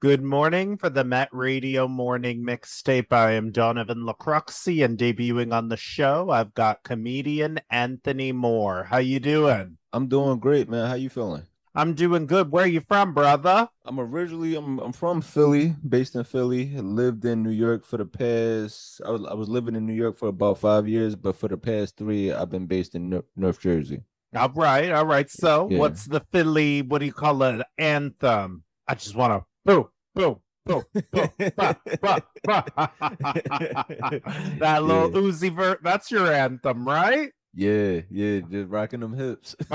Good morning for the Met Radio Morning Mixtape. I am Donovan Lacroxi, and debuting on the show, I've got comedian Anthony Moore. How you doing? I'm doing great, man. How you feeling? I'm doing good. Where you from, brother? I'm originally I'm I'm from Philly, based in Philly. lived in New York for the past I was I was living in New York for about 5 years, but for the past 3 I've been based in North Jersey. All right, all right. So, yeah. what's the Philly, what do you call it, anthem? I just want to boom, boom, boom, boom, bah, bah, bah. that little yeah. Uzi vert, that's your anthem, right? Yeah, yeah, just rocking them hips.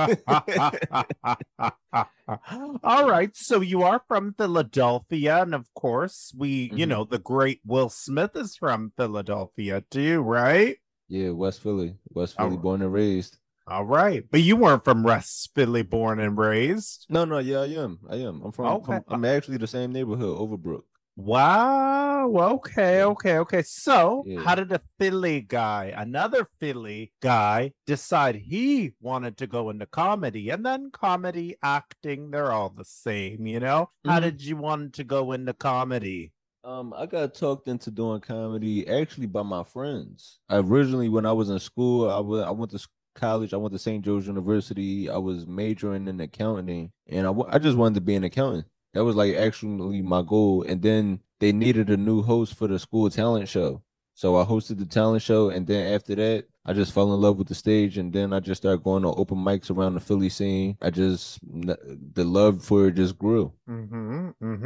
All right. So you are from Philadelphia. And of course, we, mm-hmm. you know, the great Will Smith is from Philadelphia too, right? Yeah, West Philly. West Philly, oh. born and raised. All right, but you weren't from West Philly, born and raised. No, no, yeah, I am. I am. I'm from. Okay. I'm, I'm actually the same neighborhood, Overbrook. Wow. Okay. Okay. Okay. So, yeah. how did a Philly guy, another Philly guy, decide he wanted to go into comedy? And then comedy, acting, they're all the same, you know? Mm-hmm. How did you want to go into comedy? Um, I got talked into doing comedy actually by my friends. I originally, when I was in school, I, w- I went to college. I went to St. Joe's University. I was majoring in accounting, and I, w- I just wanted to be an accountant. That was like actually my goal. And then they needed a new host for the school talent show. So I hosted the talent show, and then after that, I just fell in love with the stage, and then I just started going to open mics around the Philly scene. I just the love for it just grew. Mm-hmm,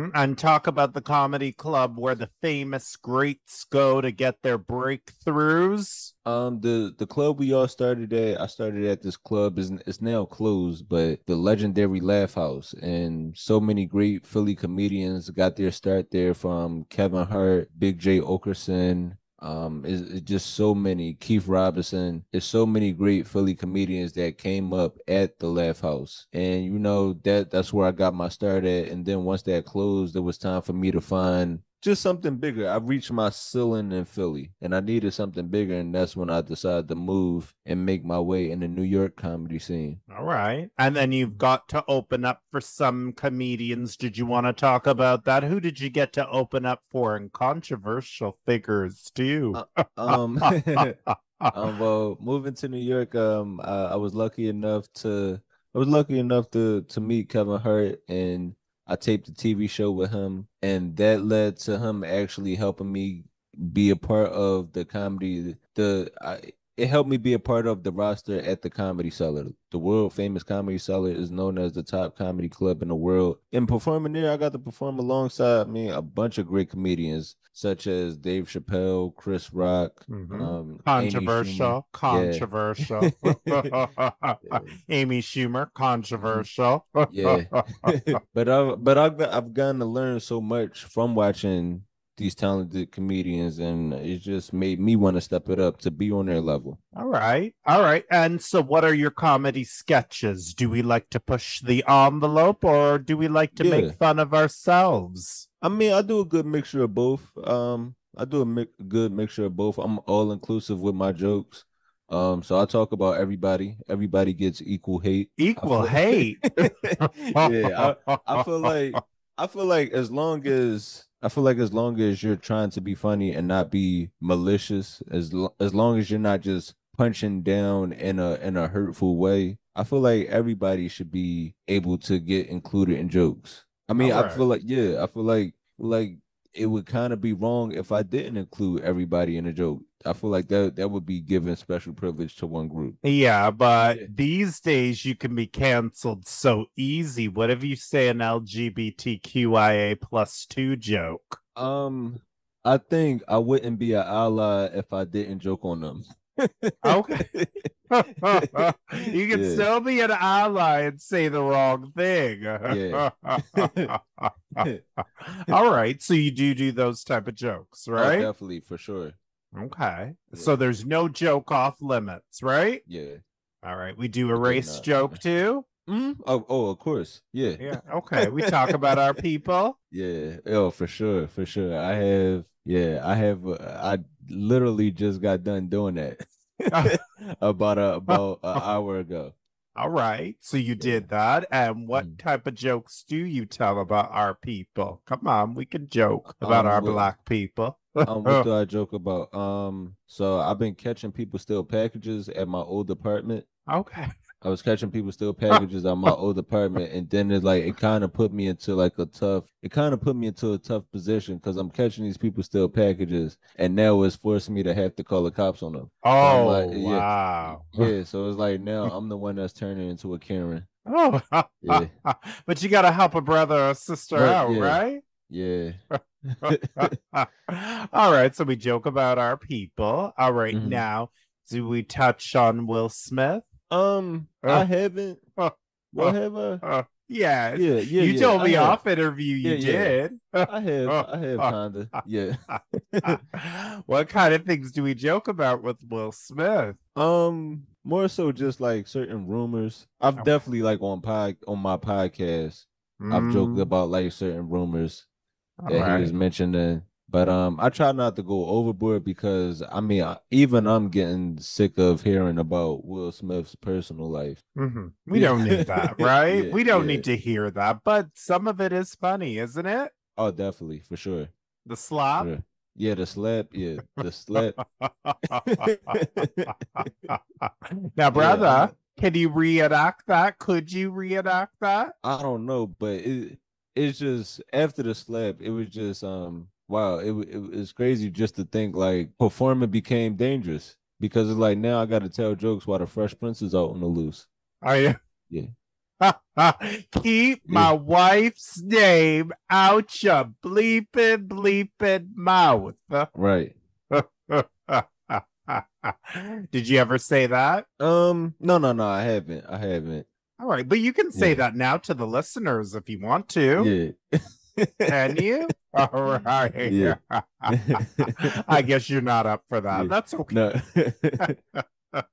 mm-hmm. And talk about the comedy club where the famous greats go to get their breakthroughs. Um, the the club we all started at, I started at this club is it's now closed, but the legendary Laugh House, and so many great Philly comedians got their start there, from Kevin Hart, Big Jay Oakerson, um, is just so many Keith Robinson. There's so many great Philly comedians that came up at the Laugh House, and you know that that's where I got my start at. And then once that closed, it was time for me to find just something bigger. I reached my ceiling in Philly and I needed something bigger. And that's when I decided to move and make my way in the New York comedy scene. All right. And then you've got to open up for some comedians. Did you want to talk about that? Who did you get to open up for and controversial figures too? Uh, um, um, well, moving to New York, um, I, I was lucky enough to I was lucky enough to to meet Kevin Hart and I taped a TV show with him, and that led to him actually helping me be a part of the comedy. The I, it helped me be a part of the roster at the Comedy Cellar. The world famous Comedy Cellar is known as the top comedy club in the world. And performing there, I got to perform alongside me a bunch of great comedians such as Dave Chappelle, Chris Rock, mm-hmm. um, controversial, controversial. Yeah. Amy Schumer, controversial. yeah, but I've but I've I've gotten to learn so much from watching these talented comedians and it just made me want to step it up to be on their level all right all right and so what are your comedy sketches do we like to push the envelope or do we like to yeah. make fun of ourselves i mean i do a good mixture of both um i do a mi- good mixture of both i'm all inclusive with my jokes um, so I talk about everybody. Everybody gets equal hate. Equal hate. yeah, I, I feel like I feel like as long as I feel like as long as you're trying to be funny and not be malicious, as lo- as long as you're not just punching down in a in a hurtful way, I feel like everybody should be able to get included in jokes. I mean. I feel like yeah, I feel like like it would kind of be wrong if I didn't include everybody in a joke. I feel like that that would be giving special privilege to one group. Yeah, but yeah. these days you can be canceled so easy. What if you say an LGBTQIA plus two joke? Um, I think I wouldn't be an ally if I didn't joke on them. Okay. you can yeah. still be an ally and say the wrong thing. yeah. All right. So you do do those type of jokes, oh, right? Oh, definitely, for sure. Okay. Yeah. So there's no joke off limits, right? Yeah. All right. We do a race joke too. Mm-hmm. Oh, oh, of course. Yeah. Yeah. Okay. We talk about our people. Yeah. Oh, for sure. For sure. I have. Yeah. I have. Uh, I literally just got done doing that about a about an hour ago. All right. So you did that. And what mm. type of jokes do you tell about our people? Come on, we can joke about um, our what, black people. um, what do I joke about? Um, so I've been catching people steal packages at my old apartment. Okay. I was catching people steal packages on my old apartment, and then it like it kind of put me into like a tough. It kind of put me into a tough position because I'm catching these people steal packages, and now it's forcing me to have to call the cops on them. Oh like, yeah, wow! Yeah, so it's like now I'm the one that's turning into a Karen. Oh, yeah. but you got to help a brother or sister right, out, yeah. right? Yeah. All right. So we joke about our people. All right, mm-hmm. Now, do we touch on Will Smith? Um, uh, I haven't. Uh, what have I? Uh, yeah, yeah, yeah. You yeah, told me off interview you yeah, did. I have, I have kinda. Yeah. what kind of things do we joke about with Will Smith? Um, more so just like certain rumors. I've definitely like on pod on my podcast. Mm. I've joked mm. about like certain rumors All that right. he was mentioning but um, I try not to go overboard because I mean, even I'm getting sick of hearing about Will Smith's personal life. Mm-hmm. We don't need that, right? yeah, we don't yeah. need to hear that. But some of it is funny, isn't it? Oh, definitely, for sure. The slap. Sure. Yeah, the slap. Yeah, the slap. now, brother, yeah. can you reenact that? Could you reenact that? I don't know, but it it's just after the slap, it was just um wow, it, it it's crazy just to think like performing became dangerous because it's like now I got to tell jokes while the Fresh Prince is out on the loose. Are you? Yeah. Keep yeah. my wife's name out your bleeping bleeping mouth. Right. Did you ever say that? Um, no, no, no, I haven't. I haven't. All right, but you can say yeah. that now to the listeners if you want to. Yeah. Can you? All right. Yeah. I guess you're not up for that. Yeah. That's okay. No.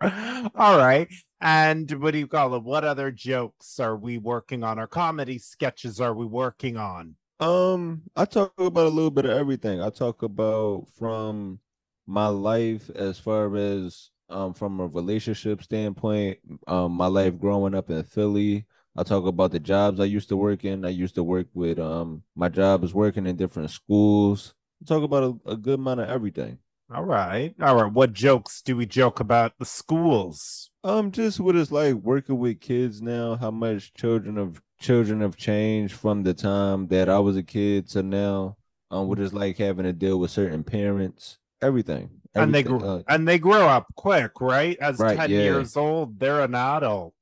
All right. And what do you call it? What other jokes are we working on? Or comedy sketches are we working on? Um, I talk about a little bit of everything. I talk about from my life as far as um from a relationship standpoint, um my life growing up in Philly, I talk about the jobs I used to work in. I used to work with um my job is working in different schools. I talk about a, a good amount of everything. All right. All right. What jokes do we joke about the schools? Um, just what it's like working with kids now, how much children of children have changed from the time that I was a kid to now. Um, what it's like having to deal with certain parents, everything. everything. And they grow uh, and they grow up quick, right? As right, 10 yeah. years old, they're an adult.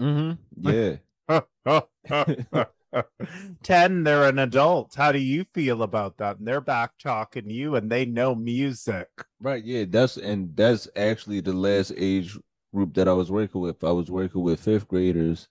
Mm-hmm. Yeah. 10 they're an adult. How do you feel about that? And they're back talking you and they know music. Right yeah that's and that's actually the last age group that i was working with. I was working with fifth graders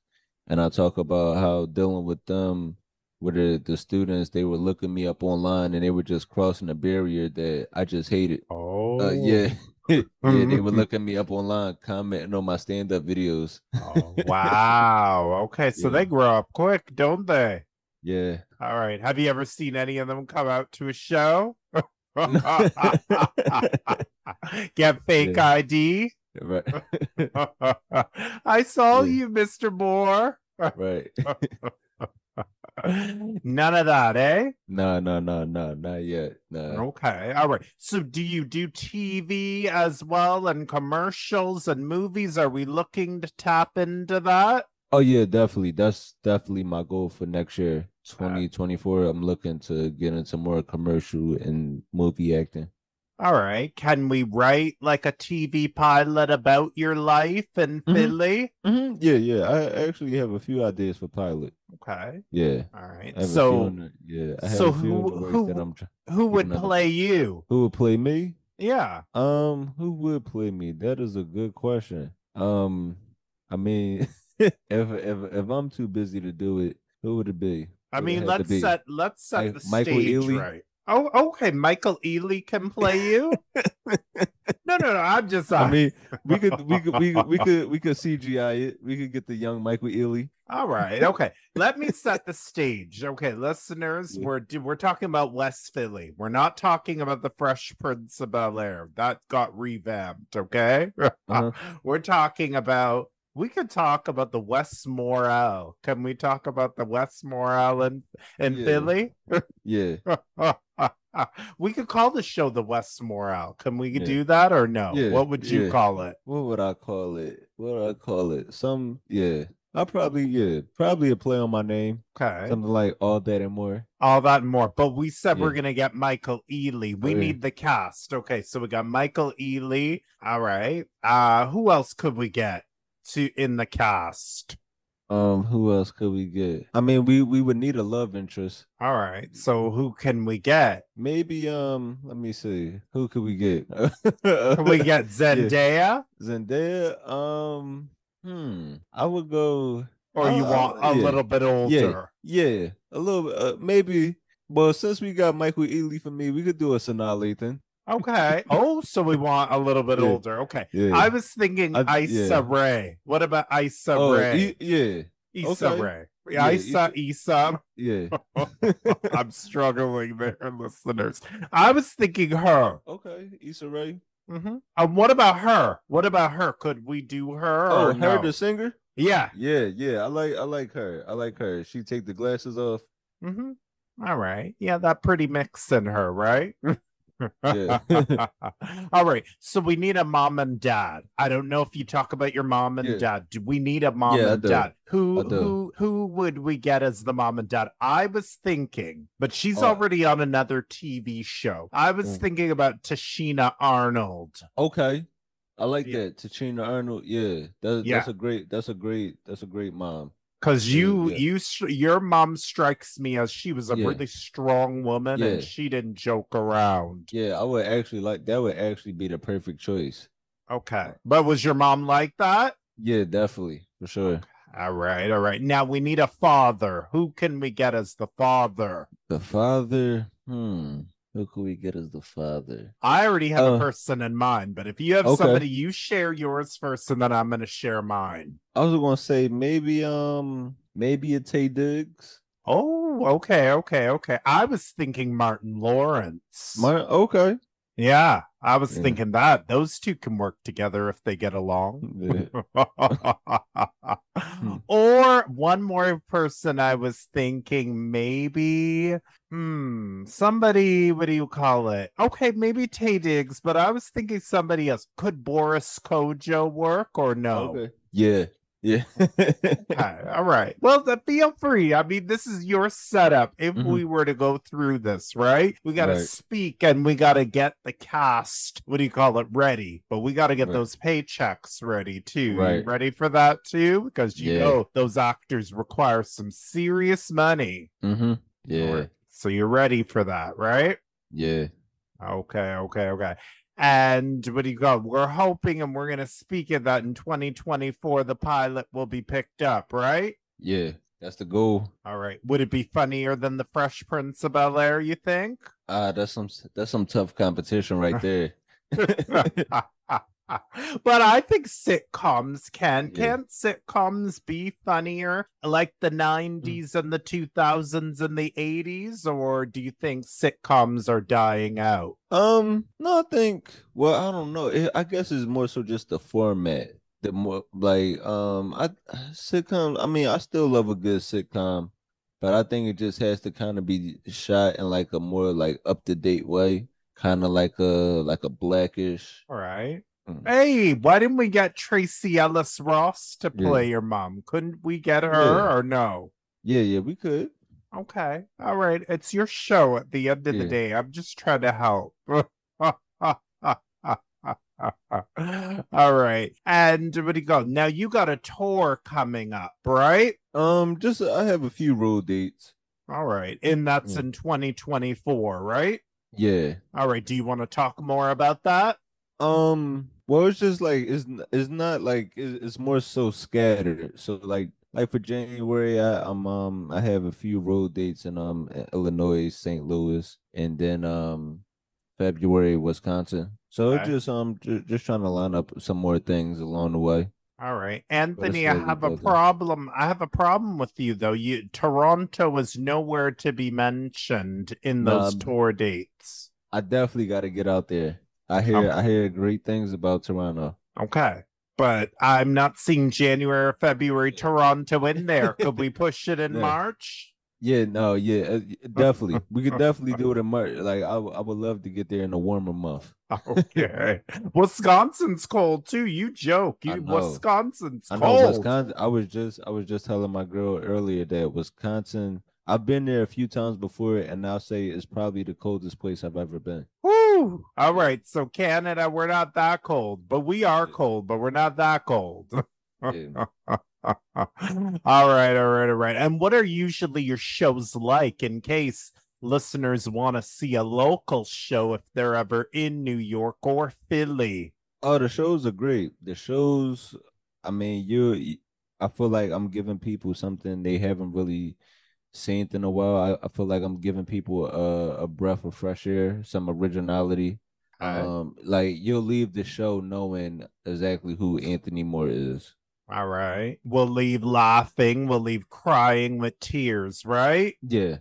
and i talk about how dealing with them with the, the students they were looking me up online and they were just crossing a barrier that i just hated. Oh uh, yeah yeah, they would mm-hmm. look at me up online, commenting on my stand-up videos. oh, wow. Okay, so yeah. they grow up quick, don't they? Yeah. All right. Have you ever seen any of them come out to a show? Get fake yeah. ID. Right. I saw you, Mr. Moore. Right. None of that, eh? No, no, no, no, not yet. No. Okay. All right. So do you do TV as well and commercials and movies? Are we looking to tap into that? Oh yeah, definitely. That's definitely my goal for next year. 2024. I'm looking to get into more commercial and movie acting. All right. Can we write like a TV pilot about your life in mm-hmm. Philly? Mm-hmm. Yeah, yeah. I actually have a few ideas for pilot. Okay. Yeah. All right. So the, yeah. so who who, who would play you? Who would play me? Yeah. Um. Who would play me? That is a good question. Um. I mean, if if if I'm too busy to do it, who would it be? I mean, let's set let's set the Michael stage Ealy? right. Oh, okay. Michael Ealy can play you. no, no, no. I'm just. I mean, we could, we could, we could, we could, we could CGI it. We could get the young Michael Ealy. All right. Okay. Let me set the stage. Okay, listeners, yeah. we're we're talking about West Philly. We're not talking about the Fresh Prince of Bel Air. That got revamped. Okay. Uh-huh. we're talking about we could talk about the Westmore. Can we talk about the West Morale in, in Yeah. Philly? Yeah. we could call the show the Westmore. Can we Yeah. do that or no? Yeah, What would you call it? What would I call it? What would I call it? Some yeah. I probably yeah, probably a play on my name. Okay. Something like all that and more. All that and more. But we said we're gonna get Michael Ealy. We Oh, need the cast. Okay, so we got Michael Ealy. All right. Uh who else could we get to in the cast? Um, who else could we get? I mean, we we would need a love interest. All right. So who can we get? Maybe um, let me see. Who could we get? Can we get Zendaya? Zendaya. Um, hmm. I would go. Or you Uh, want a yeah. little bit older? Yeah, a little. Uh, maybe. Well, since we got Michael Ealy for me, we could do a Sanaa Lathan. Okay. Oh, so we want a little bit Yeah. older. Okay. Yeah. I was thinking I- Issa yeah. Rae. What about Issa oh, Rae? e- yeah, Issa okay. Rae. Yeah, Issa, Issa. yeah. I'm struggling there, listeners. I was thinking her. okay, Issa Rae. hmm Um, what about her? What about her? Could we do her? Oh, her no? the singer. Yeah. Yeah, yeah. I like I like her. I like her. She take the glasses off. Mm-hmm. All right. Yeah, that pretty mix in her, right? Yeah. All right. So we need a mom and dad. I don't know if you talk about your mom and Yeah. dad. Do we need a mom Yeah, and dad? Who who who would we get as the mom and dad? I was thinking, but she's Oh. already on another TV show. I was Mm. thinking about Tichina Arnold. Okay. I like that. Tichina Arnold. Yeah. That, Yeah. That's a great that's a great that's a great mom. Cause you, yeah. you, your mom strikes me as she was a Yeah. really strong woman, Yeah. and she didn't joke around. Yeah, I would actually like that would actually be the perfect choice. Okay, but was your mom like that? Yeah, definitely. For sure. All right, all right. Now we need a father. Who can we get as the father? The father, hmm. Who could we get as the father? I already have a Uh, person in mind, but if you have okay. somebody, you share yours first, and then I'm going to share mine. I was gonna say maybe um maybe a Taye Diggs. Oh, okay, okay, okay. I was thinking Martin Lawrence. My okay. yeah, I was Yeah. thinking that those two can work together if they get along. Yeah. or one more person I was thinking maybe hmm somebody what do you call it? Okay, maybe Taye Diggs, but I was thinking somebody else. Could Boris Kodjoe work or no? Okay. Yeah. Yeah. All right. Well, feel free. I mean, this is your setup. If Mhm. we were to go through this, right? We got to Right. speak and we got to get the cast, what do you call it, ready. But we got to get Right. those paychecks ready too. Right. ready for that too? Because you Yeah. know those actors require some serious money. mm-hmm. Yeah. So you're ready for that, right? Yeah. Okay, okay, okay. And what do you call? We're hoping and we're gonna speak of that in 2024. The pilot will be picked up, right? Yeah. That's the goal. All right. Would it be funnier than the Fresh Prince of Bel Air? You think? Ah, that's some that's some tough competition right there. but I think sitcoms can. Yeah. Can't sitcoms be funnier like the 90s and the 2000s and the 80s? Or do you think sitcoms are dying out? Um, no, I think. Well, I don't know. It, I guess it's more so just the format. The more like um, I sitcom. I mean, I still love a good sitcom, but I think it just has to kind of be shot in like a more like up to date way, kind of like a like a blackish. All right. Mm. Hey, why didn't we get Tracee Ellis Ross to Yeah. play your mom? Couldn't we get her Yeah. or no? Yeah, yeah, we could. Okay. All right. It's your show at the end of the day. I'm just trying to help. All right. And what do you go? Now you got a tour coming up, right? Um, just I have a few road dates. All right. And that's Yeah. in 2024, right? Yeah. All right. Do you want to talk more about that? Um, well, it's just like it's it's not like it's, it's more so scattered. So like like for January, I I'm um I have a few road dates in um Illinois, St. Louis, and then um February, Wisconsin. So it Okay. just um ju- just trying to line up some more things along the way. All right. Anthony, I have a problem. I have a problem with you though. You Toronto is nowhere to be mentioned in those b- tour dates. I definitely got to get out there. I hear Okay. I hear great things about Toronto. Okay. but I'm not seeing January or February Toronto in there. Could we push it in Yeah. March? Yeah, no, yeah, uh, definitely. We could definitely do it in March. Like I, I would love to get there in a warmer month. Okay. Wisconsin's cold too. You joke. You know. Wisconsin's I know cold. Wisconsin. I was just I was just telling my girl earlier that Wisconsin. I've been there a few times before, and I'll say it's probably the coldest place I've ever been. Woo! All right. So Canada, we're not that cold, but we are cold, but we're not that cold. Yeah. all right, all right, all right. And what are usually your shows like in case listeners want to see a local show if they're ever in New York or Philly? Oh, the shows are great. The shows, I mean, you. I feel like I'm giving people something they haven't really seen in a while. I, I feel like I'm giving people a, a breath of fresh air, some originality. Um, like you'll leave the show knowing exactly who Anthony Moore is. all right. We'll leave laughing, we'll leave crying with tears, right? Yeah.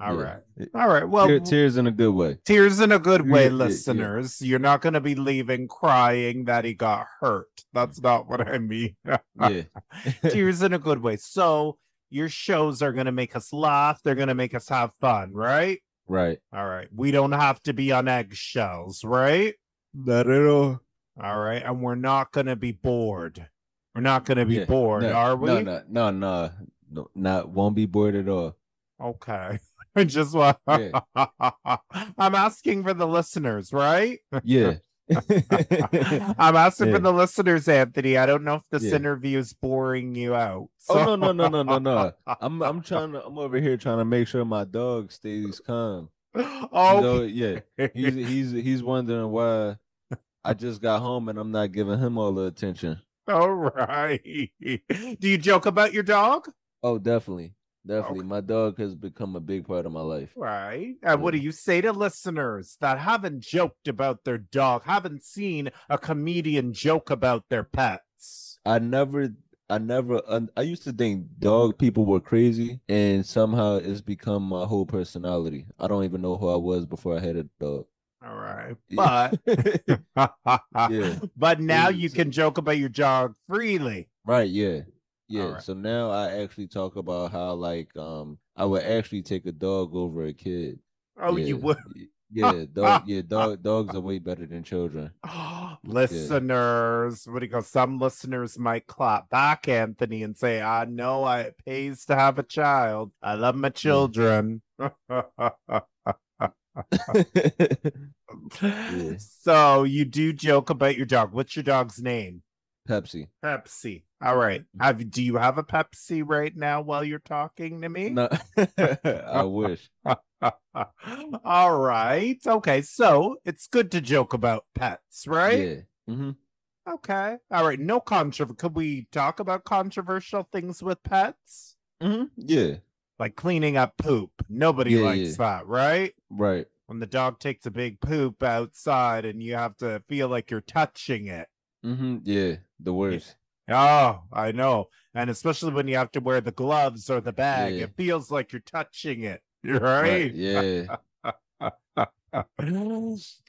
All yeah. right. All right. Well, Tear- tears in a good way. Tears in a good way, Yeah, yeah, yeah. listeners. You're not going to be leaving crying that he got hurt. That's not what I mean. Yeah. Tears in a good way. So, your shows are going to make us laugh. They're going to make us have fun, right? right. All right. We don't have to be on eggshells, right? Not at all. All right. And we're not going to be bored. We're not going to be Yeah, bored, no, are we? No, no, no, no, no, not won't be bored at all. Okay. I just want. Yeah. I'm asking for the listeners, right? Yeah. I'm asking Yeah. for the listeners, Anthony. I don't know if this Yeah. interview is boring you out. Oh no, no, no, no, no, no. I'm I'm trying to I'm over here trying to make sure my dog stays calm. Oh, So yeah, he's he's he's wondering why I just got home and I'm not giving him all the attention. all right. Do you joke about your dog? Oh, definitely. Definitely. Okay. My dog has become a big part of my life. Right. And what do you say to listeners that haven't joked about their dog, haven't seen a comedian joke about their pets? I never I never I used to think dog people were crazy and somehow it's become my whole personality. I don't even know who I was before I had a dog. All right. But Yeah. but now Yeah, you can joke about your dog freely. Right, yeah. Yeah. Alright. So now I actually talk about how like um I would actually take a dog over a kid. Oh, you Yeah. would. Yeah, dog yeah, dog dogs are way better than children. listeners, what do you go? Some listeners might clap back, Anthony, and say, I know I, it pays to have a child. I love my children. Yeah. So you do joke about your dog. What's your dog's name? Pepsi. Pepsi. All right. Have do you have a Pepsi right now while you're talking to me? No I wish. All right. Okay. So it's good to joke about pets, right? Yeah. hmm Okay. All right. No controversy. Could we talk about controversial things with pets? hmm Yeah. Like cleaning up poop. Nobody Yeah, likes that, right? Right. When the dog takes a big poop outside and you have to feel like you're touching it. Hmm Yeah. The worst. Oh, I know. And especially when you have to wear the gloves or the bag, Yeah. it feels like you're touching it. Right? Right. Yeah.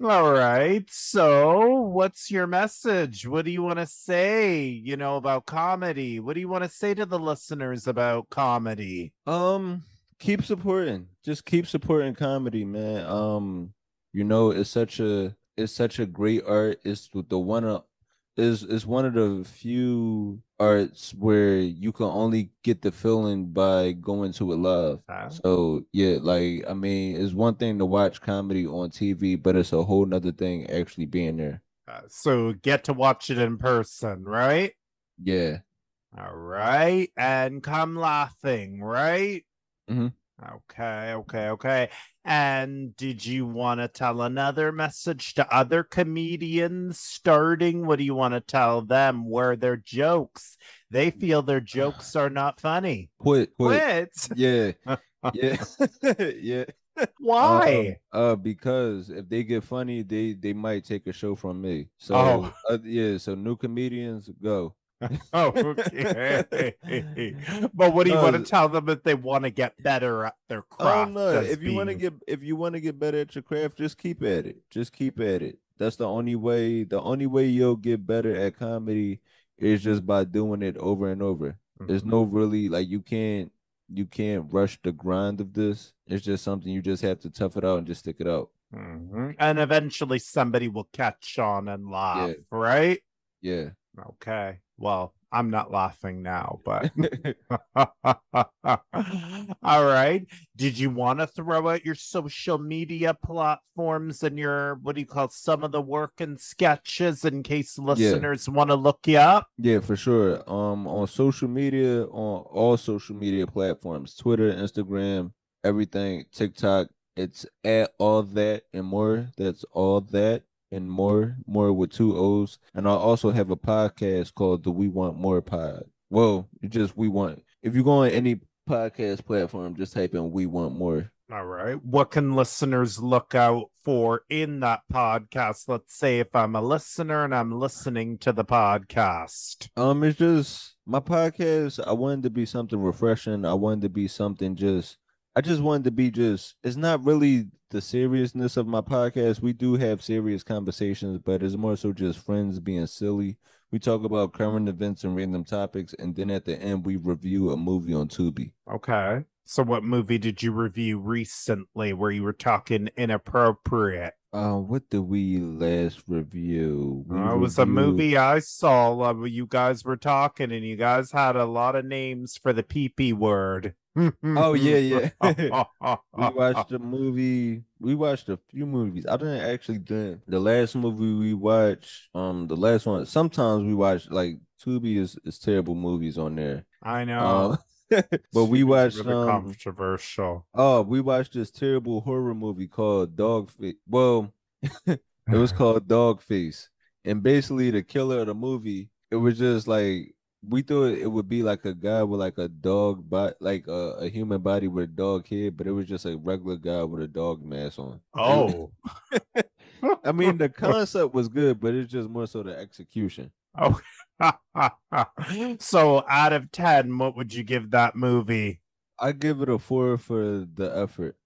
All right. So, what's your message? What do you want to say, you know, about comedy? What do you want to say to the listeners about comedy? Um, keep supporting. Just keep supporting comedy, man. Um, you know, it's such a it's such a great art. It's the one of is is one of the few arts where you can only get the feeling by going to it live. Uh, So yeah, like I mean, it's one thing to watch comedy on TV, but it's a whole nother thing actually being there. uh, so, get to watch it in person, right? Yeah. All right. And come laughing, right? Mhm. Okay, okay, okay. And did you want to tell another message to other comedians starting? What do you want to tell them? Where their jokes? They feel their jokes are not funny. Quit, quit. Quit. Yeah. Yeah. yeah. Why? Uh, uh, because if they get funny, they they might take a show from me. So Oh. uh, yeah, so new comedians go. Oh, okay. but what do you No, want to tell them if they want to get better at their Oh craft? no! If you want to get if you want to get better at your craft, just keep at it. Just keep at it. That's the only way. The only way you'll get better at comedy is just by doing it over and over. Mm-hmm. There's no really like you can't you can't rush the grind of this. It's just something you just have to tough it out and just stick it out. Mm-hmm. And eventually somebody will catch on and laugh, yeah. right? Yeah. Okay. Well, I'm not laughing now, but all right. Did you want to throw out your social media platforms and your what do you call some of the work and sketches in case listeners yeah. want to look you up? Yeah, for sure. Um, on social media, on all social media platforms, Twitter, Instagram, everything, TikTok. It's at all that and more. That's all that and more, more with two O's. And I also have a podcast called the We Want Moore Pod. Well, just we want if you go on any podcast platform, just type in We Want Moore. All right. What can listeners look out for in that podcast? Let's say if I'm a listener and I'm listening to the podcast. Um, it's just my podcast. I wanted to be something refreshing. I wanted to be something just I just wanted to be just it's not really the seriousness of my podcast. We do have serious conversations, but it's more so just friends being silly. We talk about current events and random topics, and then at the end we review a movie on Tubi. Okay. So what movie did you review recently where you were talking inappropriate? Uh, what did we last review? We uh, it was a movie I saw uh, you guys were talking and you guys had a lot of names for the pee pee word oh yeah, yeah. we watched a movie. We watched a few movies. I didn't actually did the last movie we watched. Um, the last one. Sometimes we watch like Tubi is is terrible movies on there. I know. Um, but we watched really um, controversial. Oh, we watched this terrible horror movie called Dogface. Well, it was called Dogface, and basically the killer of the movie. It was just like we thought it would be like a guy with like a dog but like a, a, human body with a dog head, but it was just a regular guy with a dog mask on. Oh. I mean the concept was good, but it's just more so the execution. Oh. so out of 10, what would you give that movie? I give it a 4 for the effort.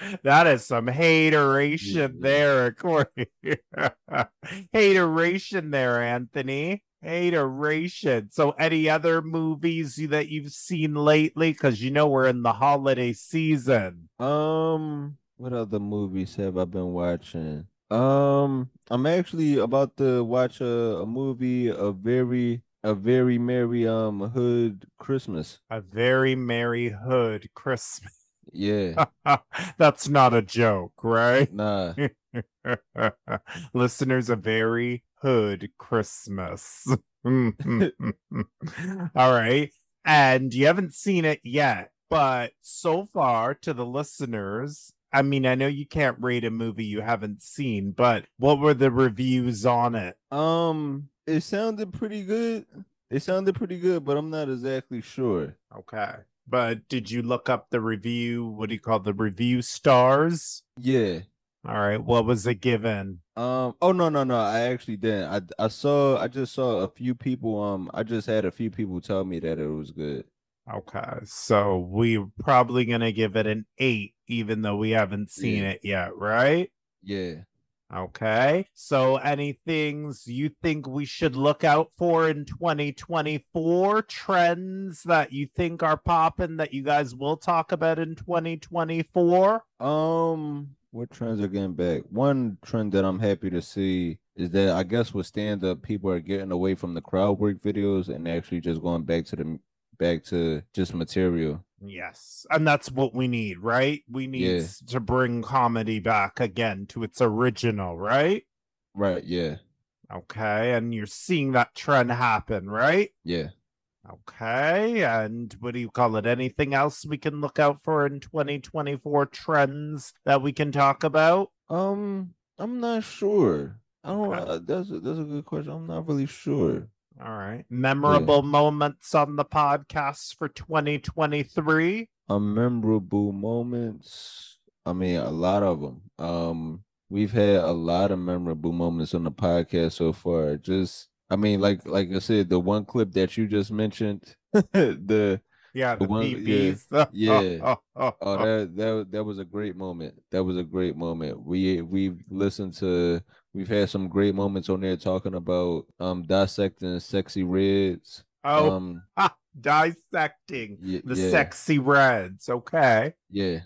that is some hateration there, Corey. hateration there, Anthony. Hateration. So, any other movies that you've seen lately? Because you know we're in the holiday season. Um, what other movies have I been watching? Um, I'm actually about to watch a, a movie, a very a very merry um hood Christmas. A very merry hood Christmas. Yeah. That's not a joke, right? Nah. Listeners, a very hood Christmas. All right. And you haven't seen it yet, but so far to the listeners, I mean, I know you can't rate a movie you haven't seen, but what were the reviews on it? Um, it sounded pretty good. It sounded pretty good, but I'm not exactly sure. Okay. But did you look up the review? What do you call the review stars? Yeah. All right. What was it given? Um. Oh no no no. I actually didn't. I I saw. I just saw a few people. Um. I just had a few people tell me that it was good. Okay. So we're probably gonna give it an eight, even though we haven't seen yeah. it yet, right? Yeah. Okay. So, any things you think we should look out for in 2024? Trends that you think are popping that you guys will talk about in 2024? Um, what trends are getting back? One trend that I'm happy to see is that I guess with stand up, people are getting away from the crowd work videos and actually just going back to the back to just material. Yes. And that's what we need, right? We need yeah. to bring comedy back again to its original, right? Right, yeah. Okay. And you're seeing that trend happen, right? Yeah. Okay. And what do you call it? Anything else we can look out for in 2024 trends that we can talk about? Um, I'm not sure. I don't. Okay. Uh, that's a, that's a good question. I'm not really sure. All right. Memorable yeah. moments on the podcast for 2023. A memorable moments. I mean, a lot of them. Um, we've had a lot of memorable moments on the podcast so far. Just, I mean, like like I said, the one clip that you just mentioned, the yeah, the, the one, yeah, yeah. oh, that that that was a great moment. That was a great moment. We we've listened to We've had some great moments on there talking about um dissecting sexy reds. Oh, Um, dissecting y- the yeah, sexy reds. Okay. yeah.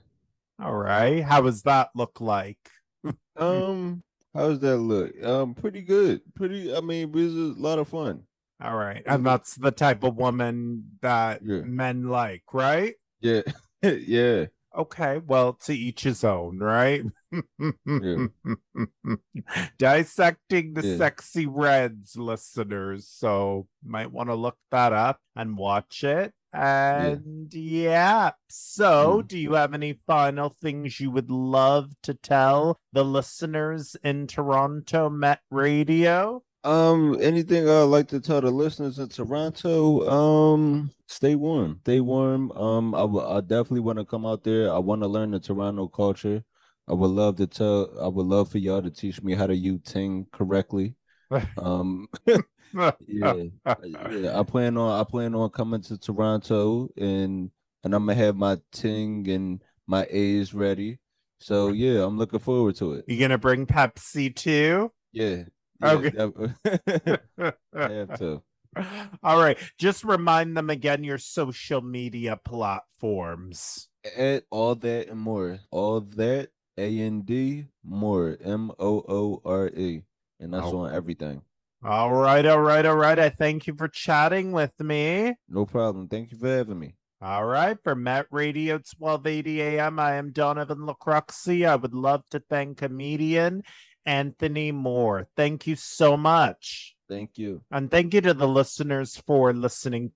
All right. How does that look like? Um, how does that look? Um, pretty good. Pretty. I mean, it was a lot of fun. All right. And that's the type of woman that Yeah. men like, right? Yeah, yeah. Okay. Well, to each his own, right? Dissecting the Yeah. sexy reds, listeners. So might want to look that up and watch it. And yeah. So, Mm. do you have any final things you would love to tell the listeners in Toronto Met Radio? Um, anything I'd like to tell the listeners in Toronto? Um, stay warm, stay warm. Um, I, w- I definitely want to come out there. I want to learn the Toronto culture. I would love to tell. I would love for y'all to teach me how to use ting correctly. Um, yeah, yeah. I plan on. I plan on coming to Toronto and and I'm gonna have my ting and my A's ready. So yeah, I'm looking forward to it. You gonna bring Pepsi too? Yeah. Okay. yeah, I have to. All right. Just remind them again your social media platforms. Add all that and more. All that A N D more M O O R E, and that's Oh. on everything. All right, all right, all right. I thank you for chatting with me. No problem. Thank you for having me. All right, for Met Radio 1280 AM, I am Donovan Lacroxi. I would love to thank comedian Anthony Moore. Thank you so much. Thank you. And thank you to the listeners for listening